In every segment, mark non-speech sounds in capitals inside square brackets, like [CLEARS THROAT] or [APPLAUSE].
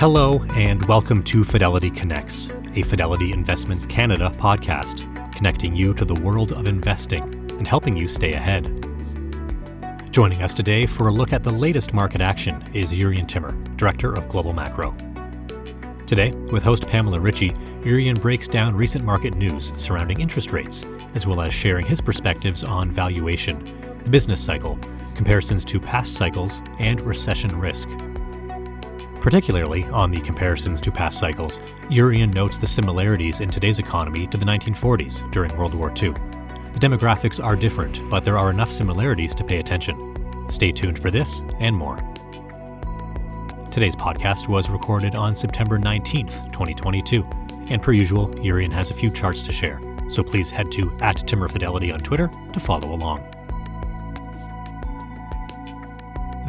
Hello, and welcome to Fidelity Connects, a Fidelity Investments Canada podcast, connecting you to the world of investing and helping you stay ahead. Joining us today for a look at the latest market action is Jurrien Timmer, Director of Global Macro. Today, with host Pamela Ritchie, Jurrien breaks down recent market news surrounding interest rates, as well as sharing his perspectives on valuation, the business cycle, comparisons to past cycles, and recession risk. Particularly on the comparisons to past cycles, Jurrien notes the similarities in today's economy to the 1940s during World War II. The demographics are different, but there are enough similarities to pay attention. Stay tuned for this and more. Today's podcast was recorded on September 19th, 2022, and per usual, Jurrien has a few charts to share, so please head to at Timmer Fidelity on Twitter to follow along.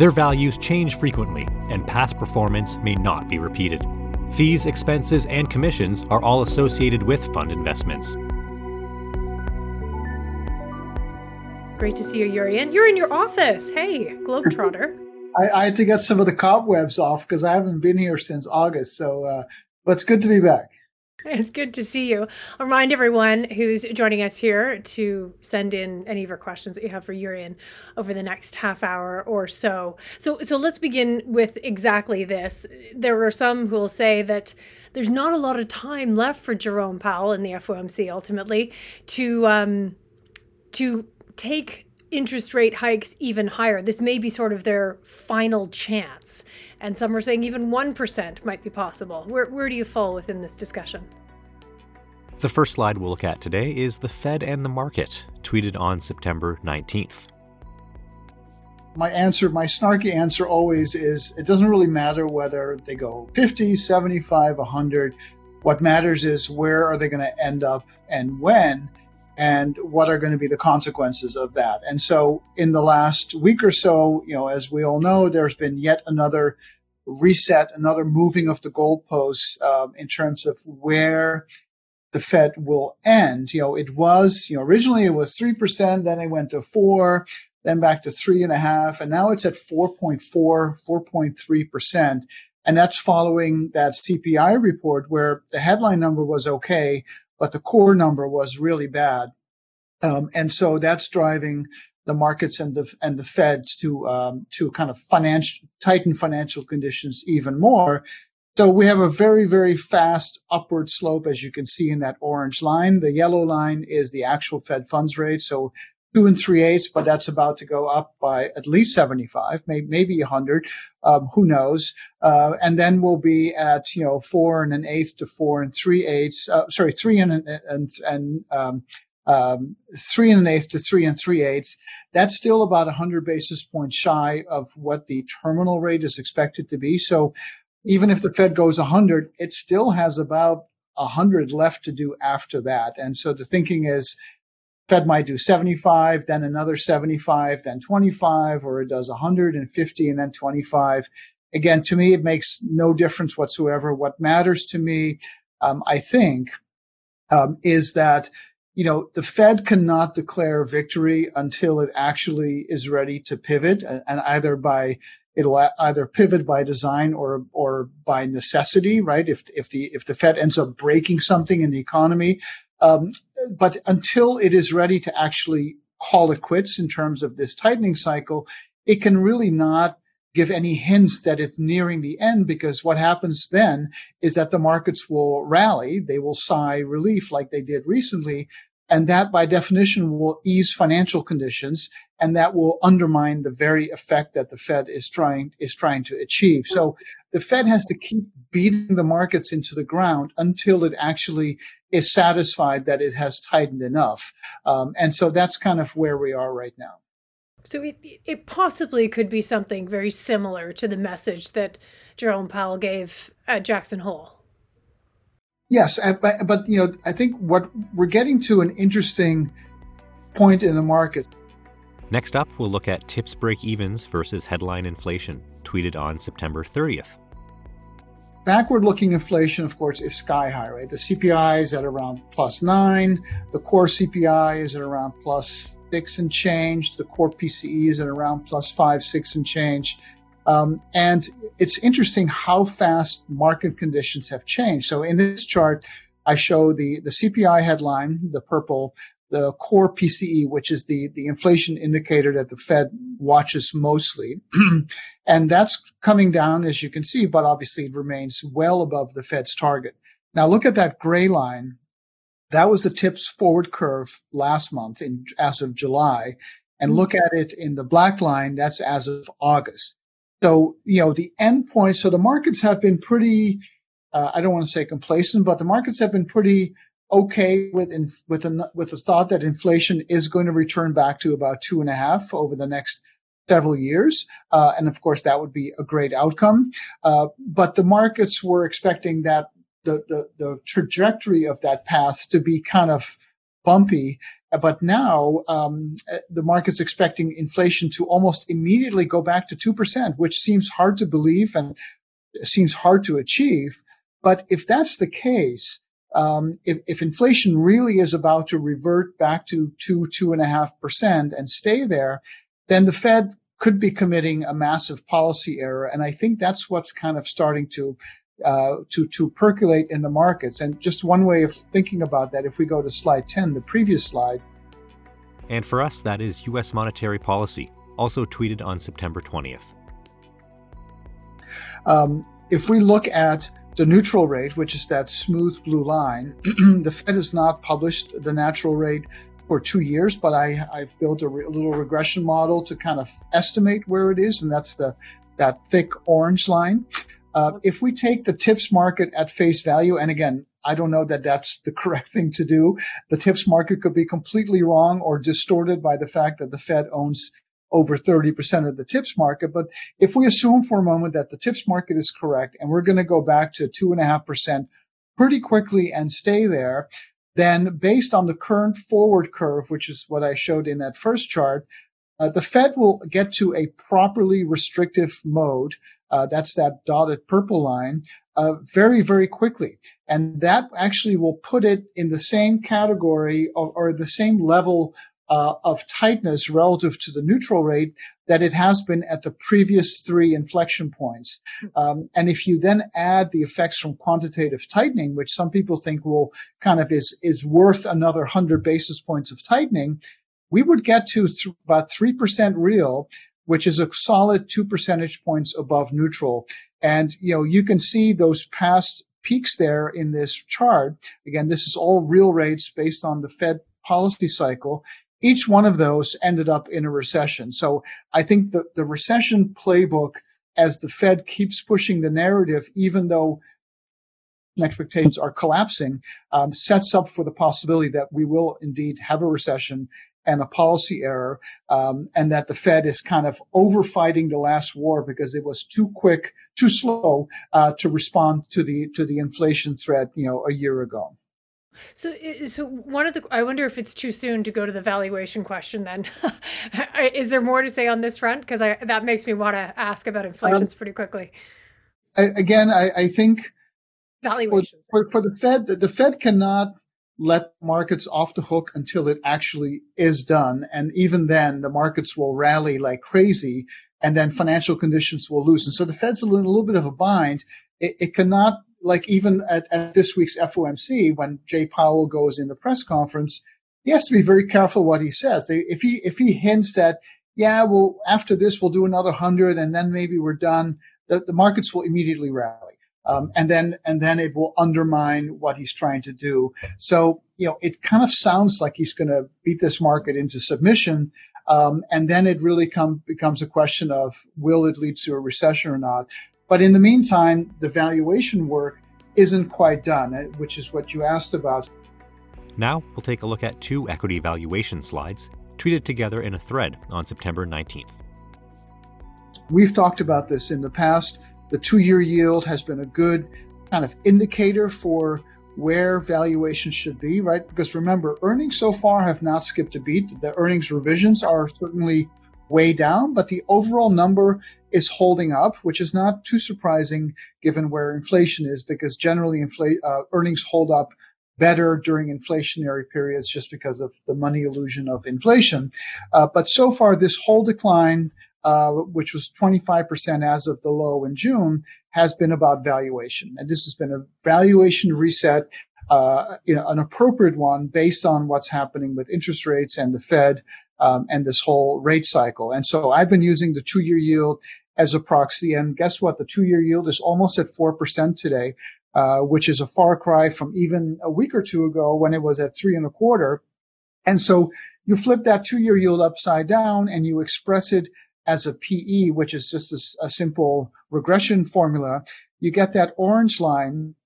Their values change frequently, and past performance may not be repeated. Fees, expenses, and commissions are all associated with fund investments. Great to see you, Jurrien. You're in your office. Hey, Globetrotter. [LAUGHS] I, I had to get some of the cobwebs off because I haven't been here since August. So, uh, but it's good to be back. It's good to see you. I'll remind everyone who's joining us here to send in any of your questions that you have for Jurrien over the next half hour or so. So, so let's begin with exactly this. There are some who will say that there's not a lot of time left for Jerome Powell and the FOMC ultimately to um, to take interest rate hikes even higher. This may be sort of their final chance. And some are saying even 1% might be possible. Where, where do you fall within this discussion? The first slide we'll look at today is the Fed and the market, tweeted on September 19th. My answer, my snarky answer always is it doesn't really matter whether they go 50, 75, 100. What matters is where are they going to end up and when and what are going to be the consequences of that. And so in the last week or so, you know, as we all know, there's been yet another reset, another moving of the goalposts um, in terms of where the Fed will end. You know, it was, you know, originally it was 3%, then it went to 4 then back to three and a half, and now it's at 4.4, 4.3%. And that's following that CPI report where the headline number was okay, but the core number was really bad. Um, and so that's driving the markets and the and the Fed to um, to kind of financial tighten financial conditions even more. So we have a very very fast upward slope, as you can see in that orange line. The yellow line is the actual Fed funds rate. So two and three eighths, but that's about to go up by at least 75, maybe, maybe 100. Um, who knows? Uh, and then we'll be at, you know, four and an eighth to four and three eighths, uh, sorry, three and, and, and, um, um, three and an eighth to three and three eighths. That's still about 100 basis points shy of what the terminal rate is expected to be. So even if the Fed goes 100, it still has about 100 left to do after that. And so the thinking is Fed might do 75, then another 75, then 25, or it does 150 and then 25. Again, to me, it makes no difference whatsoever. What matters to me, um, I think, um, is that you know the Fed cannot declare victory until it actually is ready to pivot, and, and either by it'll either pivot by design or or by necessity, right? If if the if the Fed ends up breaking something in the economy, um, but until it is ready to actually call it quits in terms of this tightening cycle, it can really not give any hints that it's nearing the end because what happens then is that the markets will rally, they will sigh relief like they did recently, and that by definition will ease financial conditions and that will undermine the very effect that the Fed is trying is trying to achieve. So the Fed has to keep beating the markets into the ground until it actually is satisfied that it has tightened enough. Um, and so that's kind of where we are right now. So it, it possibly could be something very similar to the message that Jerome Powell gave at Jackson Hole. Yes, uh, but, but you know, I think what we're getting to an interesting point in the market. Next up, we'll look at TIPS break evens versus headline inflation, tweeted on September 30th. Backward looking inflation, of course, is sky high, right? The CPI is at around plus nine, the core CPI is at around plus six and change, the core PCE is at around plus five, six and change. Um, and it's interesting how fast market conditions have changed. So in this chart, I show the, the CPI headline, the purple, the core PCE, which is the, the inflation indicator that the Fed watches mostly. [CLEARS THROAT] and that's coming down, as you can see, but obviously it remains well above the Fed's target. Now look at that gray line. That was the TIPS forward curve last month in, as of July. And look at it in the black line, that's as of August. So, you know, the endpoint, so the markets have been pretty, uh, I don't want to say complacent, but the markets have been pretty okay with in, with a, with the thought that inflation is going to return back to about two and a half over the next several years, uh, and of course that would be a great outcome. Uh, but the markets were expecting that the, the the trajectory of that path to be kind of bumpy. But now um, the market's expecting inflation to almost immediately go back to two percent, which seems hard to believe and seems hard to achieve. But if that's the case, um, if, if, inflation really is about to revert back to two, two and a half percent and stay there, then the Fed could be committing a massive policy error. And I think that's what's kind of starting to uh, to to percolate in the markets. And just one way of thinking about that, if we go to slide 10, the previous slide. And for us, that is U.S. monetary policy, also tweeted on September 20th. Um, if we look at the neutral rate, which is that smooth blue line, [CLEARS THROAT] the Fed has not published the natural rate for two years, but I, I've built a, re- a, little regression model to kind of estimate where it is, and that's the that thick orange line. Uh, if we take the TIPS market at face value, and again, I don't know that that's the [LAUGHS] correct thing to do. The TIPS market could be completely wrong or distorted by the fact that the Fed owns over 30% of the TIPS market. But if we assume for a moment that the TIPS market is correct and we're going to go back to 2.5% pretty quickly and stay there, then based on the current forward curve, which is what I showed in that first chart, uh, the Fed will get to a properly restrictive mode. Uh, that's that dotted purple line. Uh, very, very quickly. And that actually will put it in the same category or, or the same level uh, of tightness relative to the neutral rate that it has been at the previous three inflection points. Um, and if you then add the effects from quantitative tightening, which some people think will kind of is is worth another 100 basis points of tightening, we would get to th- about 3% real, which is a solid two percentage points above neutral. And you know you can see those past peaks there in this chart. Again, this is all real rates based on the Fed policy cycle each one of those ended up in a recession. So I think the, the recession playbook, as the Fed keeps pushing the narrative, even though expectations are collapsing, um, sets up for the possibility that we will indeed have a recession and a policy error, um, and that the Fed is kind of overfighting the last war because it was too quick, too slow uh, to respond to the to the inflation threat, you know, a year ago. So, so one of the, I wonder if it's too soon to go to the valuation question. Then, [LAUGHS] is there more to say on this front? Because I that makes me want to ask about inflations um, pretty quickly. I, again, I, I think valuations for, for, for, the Fed, the, the Fed cannot let markets off the hook until it actually is done, and even then, the markets will rally like crazy, and then financial conditions will loosen. So the Fed's in a little bit of a bind. It, it cannot like even at, at this week's FOMC, when Jay Powell goes in the press conference, he has to be very careful what he says. If he if he hints that, yeah, well, after this we'll do another hundred and then maybe we're done, the, the markets will immediately rally. Um, and then and then it will undermine what he's trying to do. So you know, it kind of sounds like he's going to beat this market into submission, um, and then it really come, becomes a question of will it lead to a recession or not. But in the meantime, the valuation work isn't quite done, eh, which is what you asked about. Now we'll take a look at two equity valuation slides tweeted together in a thread on September 19th. We've talked about this in the past. The two year yield has been a good kind of indicator for where valuations should be, right? Because remember, earnings so far have not skipped a beat. The earnings revisions are certainly way down, but the overall number is holding up, which is not too surprising given where inflation is, because generally infl- uh, earnings hold up better during inflationary periods just because of the money illusion of inflation. Uh, but so far, this whole decline uh, which was 25% as of the low in June, has been about valuation. And this has been a valuation reset, uh, you know, an appropriate one based on what's happening with interest rates and the Fed um, and this whole rate cycle. And so I've been using the two year yield as a proxy. And guess what? The two year yield is almost at 4% today, uh, which is a far cry from even a week or two ago when it was at three and a quarter. And so you flip that two year yield upside down and you express it as a PE, which is just a, a simple regression formula, you get that orange line,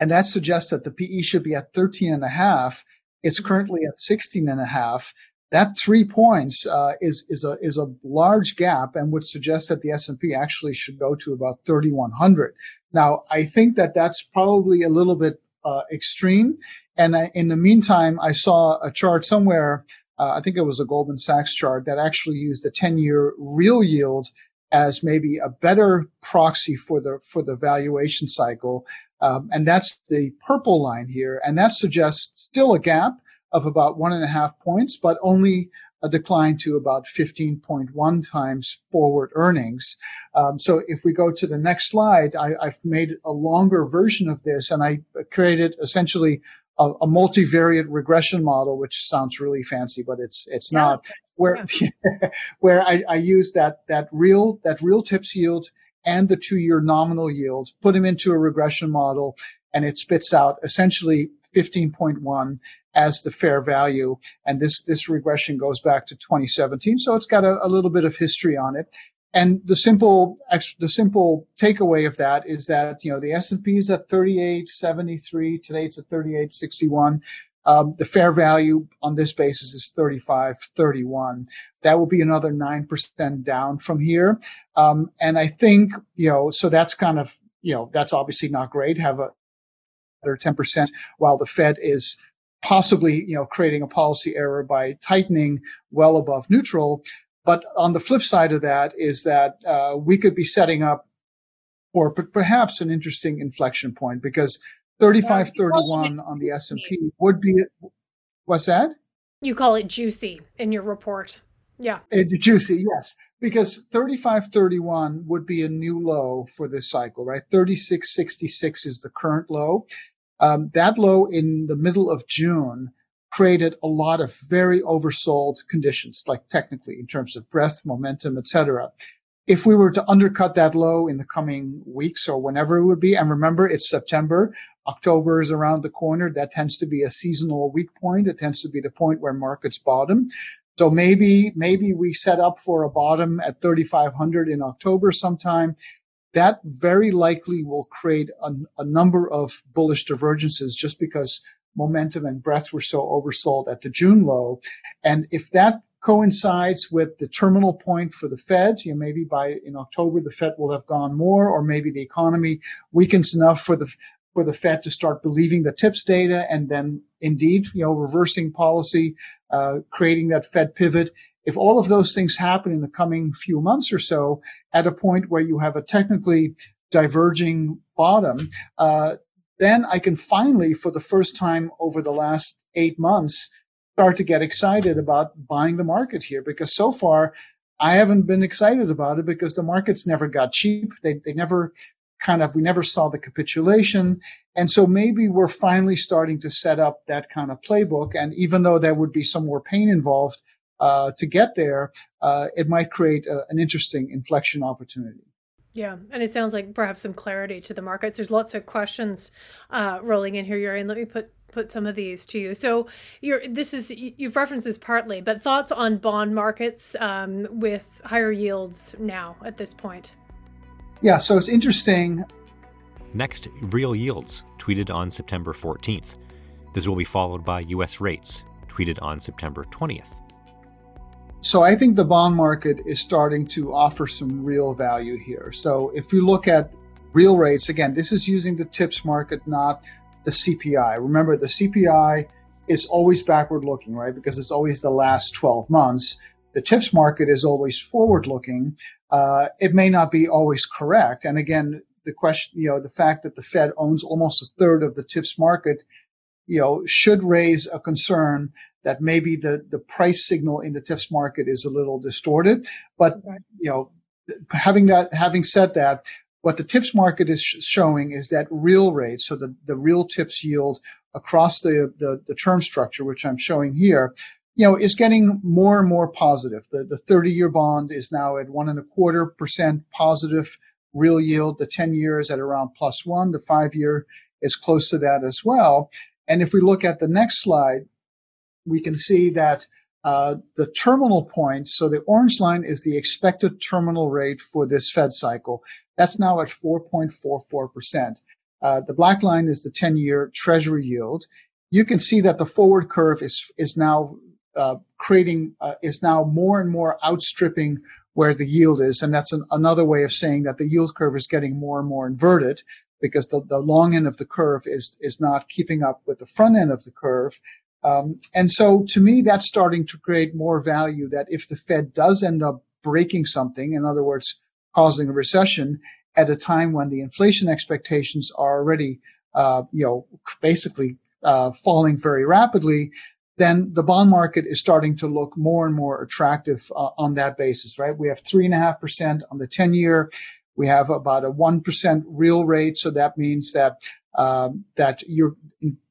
and that suggests that the PE should be at 13 and a half. It's currently at 16 and a half. That three points uh, is is a is a large gap and would suggest that the S&P actually should go to about 3100. Now, I think that that's probably a little bit uh, extreme. And I, in the meantime, I saw a chart somewhere uh, I think it was a Goldman Sachs chart that actually used the 10 year real yield as maybe a better proxy for the for the valuation cycle, um, and that's the purple line here, and that suggests still a gap of about one and a half points, but only a decline to about 15.1 times forward earnings. Um, so if we go to the next slide, I, have made a longer version of this, and I created essentially a, a, multivariate regression model, which sounds really fancy, but it's it's yeah, not. [LAUGHS] Where [LAUGHS] where I, I use that that real that real TIPS yield and the two year nominal yield, put them into a regression model, and it spits out essentially 15.1 as the fair value. And this this regression goes back to 2017, so it's got a, a little bit of history on it. And the simple the simple takeaway of that is that you know the S&P is at 38.73 today it's at 38.61 um, the fair value on this basis is 35.31 that will be another 9% down from here. Um, and I think you know so that's kind of you know that's obviously not great. Have a another 10% while the Fed is possibly you know creating a policy error by tightening well above neutral but on the flip side of that is that uh, we could be setting up for perhaps an interesting inflection point because 3531 on the S&P would be what's that? You call it juicy in your report. Yeah. It's juicy, yes. Because 3531 would be a new low for this cycle, right? 3666 is the current low. Um, that low in the middle of June created a lot of very oversold conditions, like technically in terms of breadth, momentum, etc. If we were to undercut that low in the coming weeks or whenever it would be, and remember it's September, October is around the corner, that tends to be a seasonal weak point. It tends to be the point where markets bottom. So maybe maybe we set up for a bottom at 3,500 in October sometime. That very likely will create a, a number of bullish divergences just because momentum and breadth were so oversold at the June low. And if that coincides with the terminal point for the Fed, you know, maybe by in October the Fed will have gone more, or maybe the economy weakens enough for the for the Fed to start believing the TIPS data and then indeed, you know, reversing policy, uh, creating that Fed pivot. If all of those things happen in the coming few months or so, at a point where you have a technically diverging bottom, uh, then I can finally, for the first time over the last eight months, start to get excited about buying the market here because so far I haven't been excited about it because the markets never got cheap. They, they never kind of, we never saw the capitulation. And so maybe we're finally starting to set up that kind of playbook. And even though there would be some more pain involved uh, to get there, uh, it might create a, an interesting inflection opportunity. Yeah, and it sounds like perhaps some clarity to the markets. There's lots of questions uh, rolling in here, Yuri, and let me put put some of these to you. So, you're this is you've referenced this partly, but thoughts on bond markets um, with higher yields now at this point? Yeah, so it's interesting. Next, real yields tweeted on September 14th. This will be followed by U.S. rates tweeted on September 20th. So I think the bond market is starting to offer some real value here. So if you look at real rates, again, this is using the TIPS market, not the CPI. Remember, the CPI is always backward looking, right? Because it's always the last 12 months. The TIPS market is always forward looking. Uh, it may not be always correct. And again, the question, you know, the fact that the Fed owns almost a third of the TIPS market, you know, should raise a concern that maybe the, the price signal in the TIPS market is a little distorted. But, you know, having that, having said that, what the TIPS market is sh- showing is that real rates, so the, the real TIPS yield across the, the, the term structure, which I'm showing here, you know, is getting more and more positive. The, the 30 year bond is now at one and a quarter percent positive real yield. The 10 year is at around plus one. The five year is close to that as well. And if we look at the next slide, we can see that uh, the terminal point, so the orange line is the expected terminal rate for this Fed cycle. That's now at 4.44%. Uh, the black line is the 10 year treasury yield. You can see that the forward curve is, is now uh, creating, uh, is now more and more outstripping where the yield is. And that's an, another way of saying that the yield curve is getting more and more inverted because the, the long end of the curve is, is not keeping up with the front end of the curve. Um, and so to me, that's starting to create more value that if the Fed does end up breaking something, in other words, causing a recession at a time when the inflation expectations are already, uh, you know, basically uh, falling very rapidly, then the bond market is starting to look more and more attractive uh, on that basis, right? We have three and a half percent on the 10 year. We have about a 1% real rate. So that means that um, that your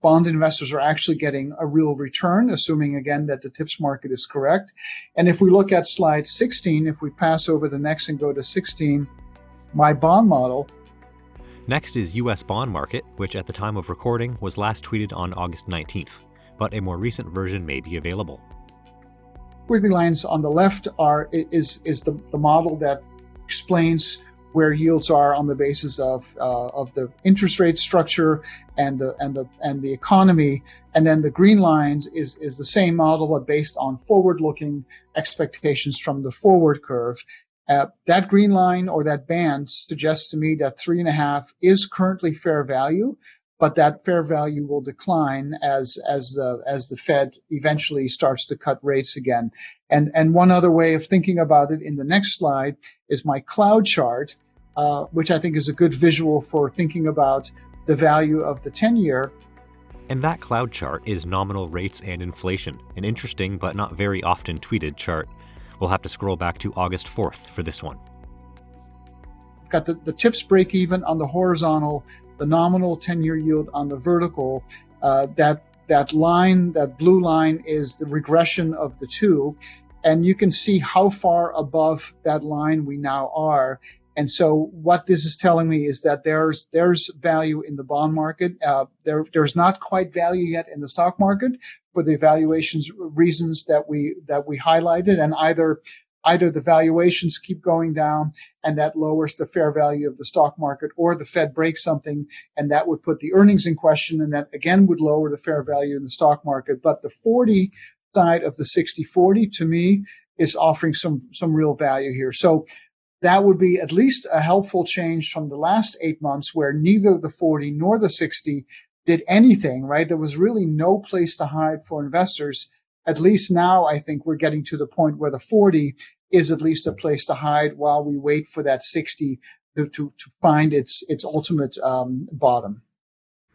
bond investors are actually getting a real return, assuming again that the TIPS market is correct. And if we look at slide 16, if we pass over the next and go to 16, my bond model. Next is US bond market, which at the time of recording was last tweeted on August 19th, but a more recent version may be available. Squiggly lines on the left are is is the, the model that explains where yields are on the basis of uh, of the interest rate structure and the and the and the economy, and then the green lines is is the same model but based on forward-looking expectations from the forward curve. Uh, that green line or that band suggests to me that three and a half is currently fair value, but that fair value will decline as as the as the Fed eventually starts to cut rates again. And and one other way of thinking about it in the next slide is my cloud chart, uh, which I think is a good visual for thinking about the value of the 10 year. And that cloud chart is nominal rates and inflation, an interesting but not very often tweeted chart. We'll have to scroll back to August 4th for this one. Got the, the TIPS break even on the horizontal, the nominal 10 year yield on the vertical. Uh, that, that line, that blue line, is the regression of the two. And you can see how far above that line we now are. And so what this is telling me is that there's there's value in the bond market. Uh, there there's not quite value yet in the stock market for the valuations reasons that we that we highlighted, and either either the valuations keep going down and that lowers the fair value of the stock market, or the Fed breaks something and that would put the earnings in question, and that again would lower the fair value in the stock market. But the 40 side of the 60-40 to me is offering some some real value here. So that would be at least a helpful change from the last eight months where neither the 40 nor the 60 did anything, right? There was really no place to hide for investors. At least now, I think we're getting to the point where the 40 is at least a place to hide while we wait for that 60 to, to, to find its, its ultimate um, bottom.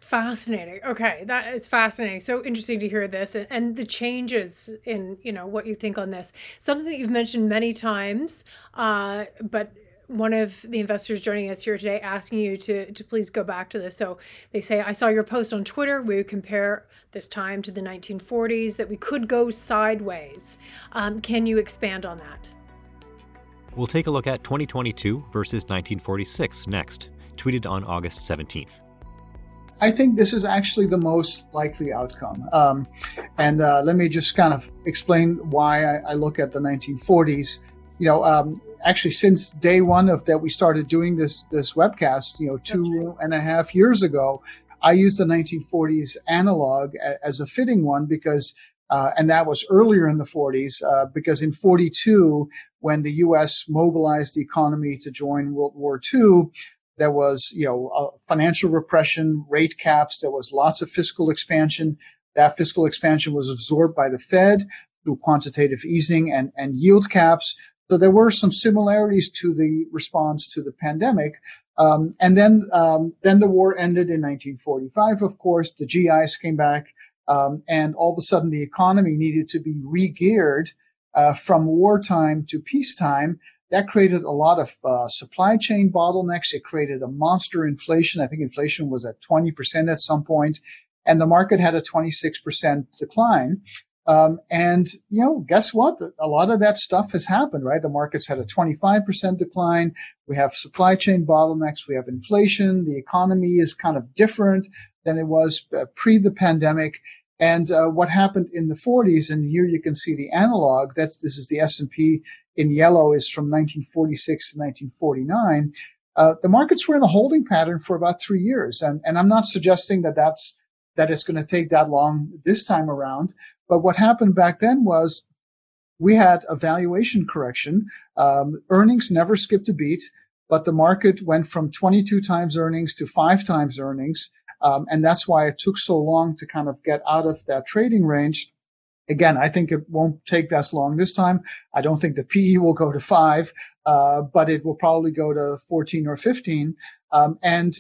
Fascinating. Okay, that is fascinating. So interesting to hear this and, and, the changes in you know what you think on this. Something that you've mentioned many times, uh, but one of the investors joining us here today asking you to to please go back to this. So they say, I saw your post on Twitter. We would compare this time to the 1940s. That we could go sideways. Um, can you expand on that? We'll take a look at 2022 versus 1946 next, tweeted on August 17th. I think this is actually the most likely outcome. Um, and uh, let me just kind of explain why I, I look at the 1940s. You know, um, actually, since day one of that we started doing this this webcast, you know, two right. and a half years ago, I used the 1940s analog a, as a fitting one because. Uh, and that was earlier in the 40s, uh, because in 42, when the U.S. mobilized the economy to join World War II, There was, you know, uh, financial repression, rate caps. There was lots of fiscal expansion. That fiscal expansion was absorbed by the Fed through quantitative easing and, and yield caps. So there were some similarities to the response to the pandemic. Um, and then, um, then the war ended in 1945. Of course, the GIs came back, um, and all of a sudden the economy needed to be re-geared uh, from wartime to peacetime. That created a lot of uh, supply chain bottlenecks. It created a monster inflation. I think inflation was at 20% at some point, and the market had a 26% decline. Um, and, you know, guess what? A lot of that stuff has happened, right? The market's had a 25% decline. We have supply chain bottlenecks. We have inflation. The economy is kind of different than it was uh, pre the pandemic. And uh, what happened in the 40s, and here you can see the analog. That's this is the S&P in yellow is from 1946 to 1949. Uh, the markets were in a holding pattern for about three years, and, and I'm not suggesting that that's that it's going to take that long this time around. But what happened back then was we had a valuation correction. Um, earnings never skipped a beat, but the market went from 22 times earnings to five times earnings. Um, and that's why it took so long to kind of get out of that trading range. Again, I think it won't take that long this time. I don't think the PE will go to five, uh, but it will probably go to 14 or 15. Um, and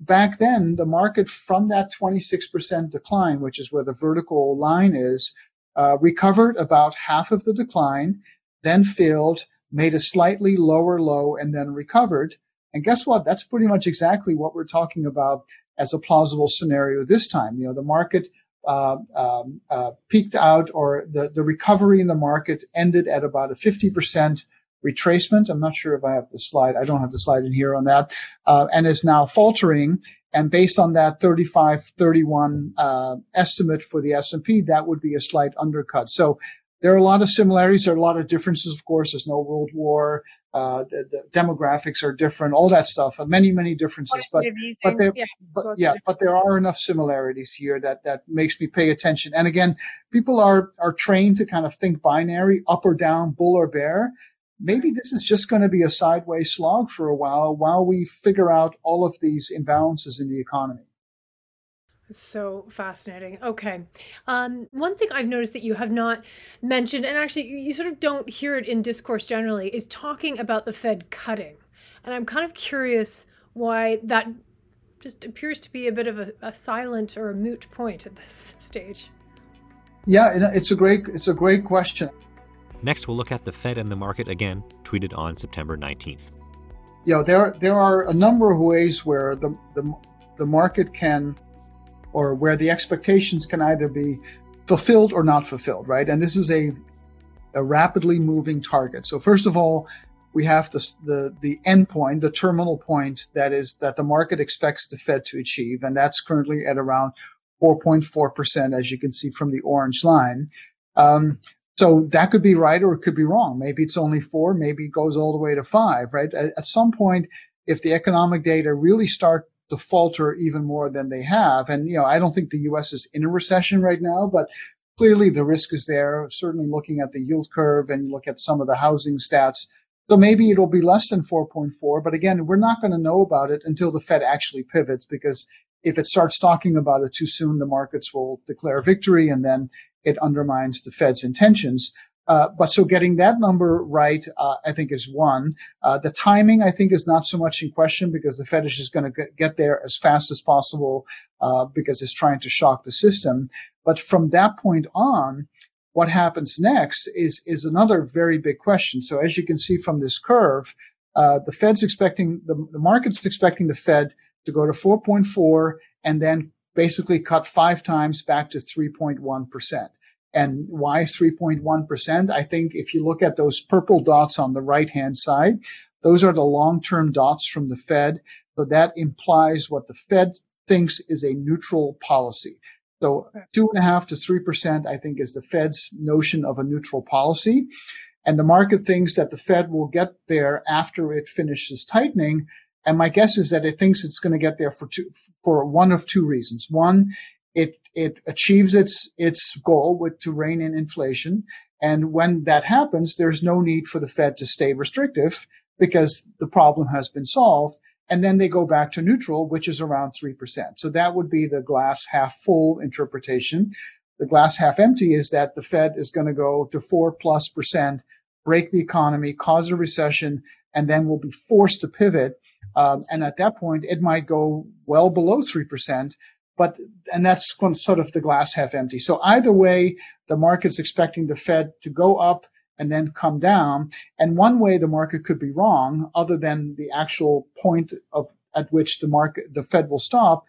back then, the market from that 26% decline, which is where the vertical line is, uh, recovered about half of the decline, then filled, made a slightly lower low, and then recovered. And guess what? That's pretty much exactly what we're talking about as a plausible scenario this time. You know, the market uh, um, uh, peaked out, or the, the recovery in the market ended at about a 50% retracement. I'm not sure if I have the slide. I don't have the slide in here on that, uh, and is now faltering. And based on that 35, 31 uh, estimate for the S&P, that would be a slight undercut. So there are a lot of similarities. There are a lot of differences, of course. There's no world war. Uh, the, the, demographics are different. All that stuff. Many, many differences. But but, there, yeah, but, yeah, but there are enough similarities here that that makes me pay attention. And again, people are are trained to kind of think binary, up or down, bull or bear maybe this is just going to be a sideways slog for a while while we figure out all of these imbalances in the economy. So fascinating. Okay. Um, one thing I've noticed that you have not mentioned, and actually you, sort of don't hear it in discourse generally, is talking about the Fed cutting. And I'm kind of curious why that just appears to be a bit of a, a silent or a moot point at this [LAUGHS] stage. Yeah, it's a great it's a great question. Next, we'll look at the Fed and the market again, tweeted on September 19th. You know, there, there are a number of ways where the, the, the market can, or where the expectations can either be fulfilled or not fulfilled, right? And this is a, a rapidly moving target. So first of all, we have the, the, the end point, the terminal point that is that the market expects the Fed to achieve, and that's currently at around 4.4%, as you can see from the orange line. Um, so that could be right or it could be wrong. Maybe it's only four, maybe it goes all the way to five, right? At, at some point, if the economic data really start to falter even more than they have, and you know, I don't think the U.S. is in a recession right now, but clearly the risk is there. Certainly, looking at the yield curve and look at some of the housing stats, so maybe it'll be less than 4.4. But again, we're not going to know about it until the Fed actually pivots, because if it starts talking about it too soon, the markets will declare victory, and then it undermines the Fed's intentions. Uh, but so getting that number right, uh, I think is one. Uh, the timing, I think, is not so much in question because the Fed is just going to get there as fast as possible uh, because it's trying to shock the system. But from that point on, what happens next is is another very big question. So as you can see from this curve, uh, the Fed's expecting the, the market's expecting the Fed to go to 4.4 and then basically cut five times back to 3.1%. And why 3.1%? I think if you look at those purple dots on the right hand side, those are the long term dots from the Fed. So that implies what the Fed thinks is a neutral policy. So two and a half to three percent, I think, is the Fed's notion of a neutral policy. And the market thinks that the Fed will get there after it finishes tightening. And my guess is that it thinks it's going to get there for two, for one of two reasons. One, it it achieves its its goal with to rein in inflation, and when that happens, there's no need for the Fed to stay restrictive because the problem has been solved. and then they go back to neutral, which is around 3%. So that would be the glass half full interpretation. The glass half empty is that the Fed is going to go to 4 plus percent, break the economy, cause a recession, and then will be forced to pivot. Um, and at that point, it might go well below 3%. But, and that's sort of the glass half empty. So either way, the market's expecting the Fed to go up and then come down. And one way the market could be wrong, other than the actual point of at which the market, the Fed will stop,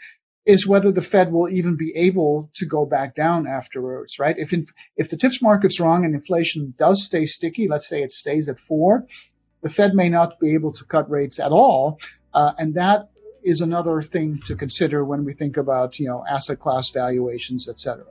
is whether the Fed will even be able to go back down afterwards, right? If inf- if the TIPS market's wrong and inflation does stay sticky, let's say it stays at four, the Fed may not be able to cut rates at all, uh, and that is another thing to consider when we think about you know asset class valuations, et cetera.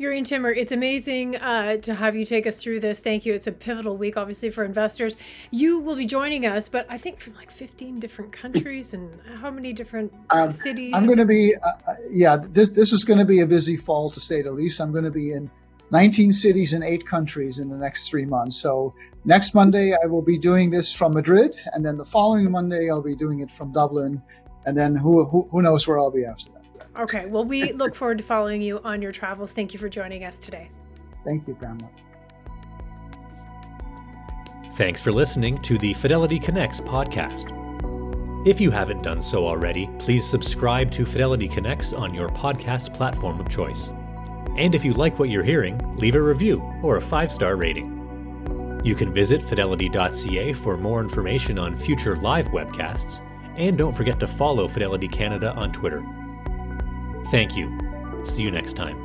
Jurrien Timmer, it's amazing uh, to have you take us through this. Thank you. It's a pivotal week, obviously, for investors. You will be joining us, but I think from like 15 different countries and how many different um, cities? I'm going to be, uh, uh, yeah, this, this is going to be a busy fall to say the least. I'm going to be in 19 cities in eight countries in the next three months. So next Monday, I will be doing this from Madrid, and then the following Monday, I'll be doing it from Dublin, and then who, who, who knows where I'll be after that. Okay. Well, we [LAUGHS] look forward to following you on your travels. Thank you for joining us today. Thank you, Pamela. Thanks for listening to the Fidelity Connects podcast. If you haven't done so already, please subscribe to Fidelity Connects on your podcast platform of choice. And if you like what you're hearing, leave a review or a five star rating. You can visit fidelity.ca for more information on future live webcasts, and don't forget to follow Fidelity Canada on Twitter. Thank you. See you next time.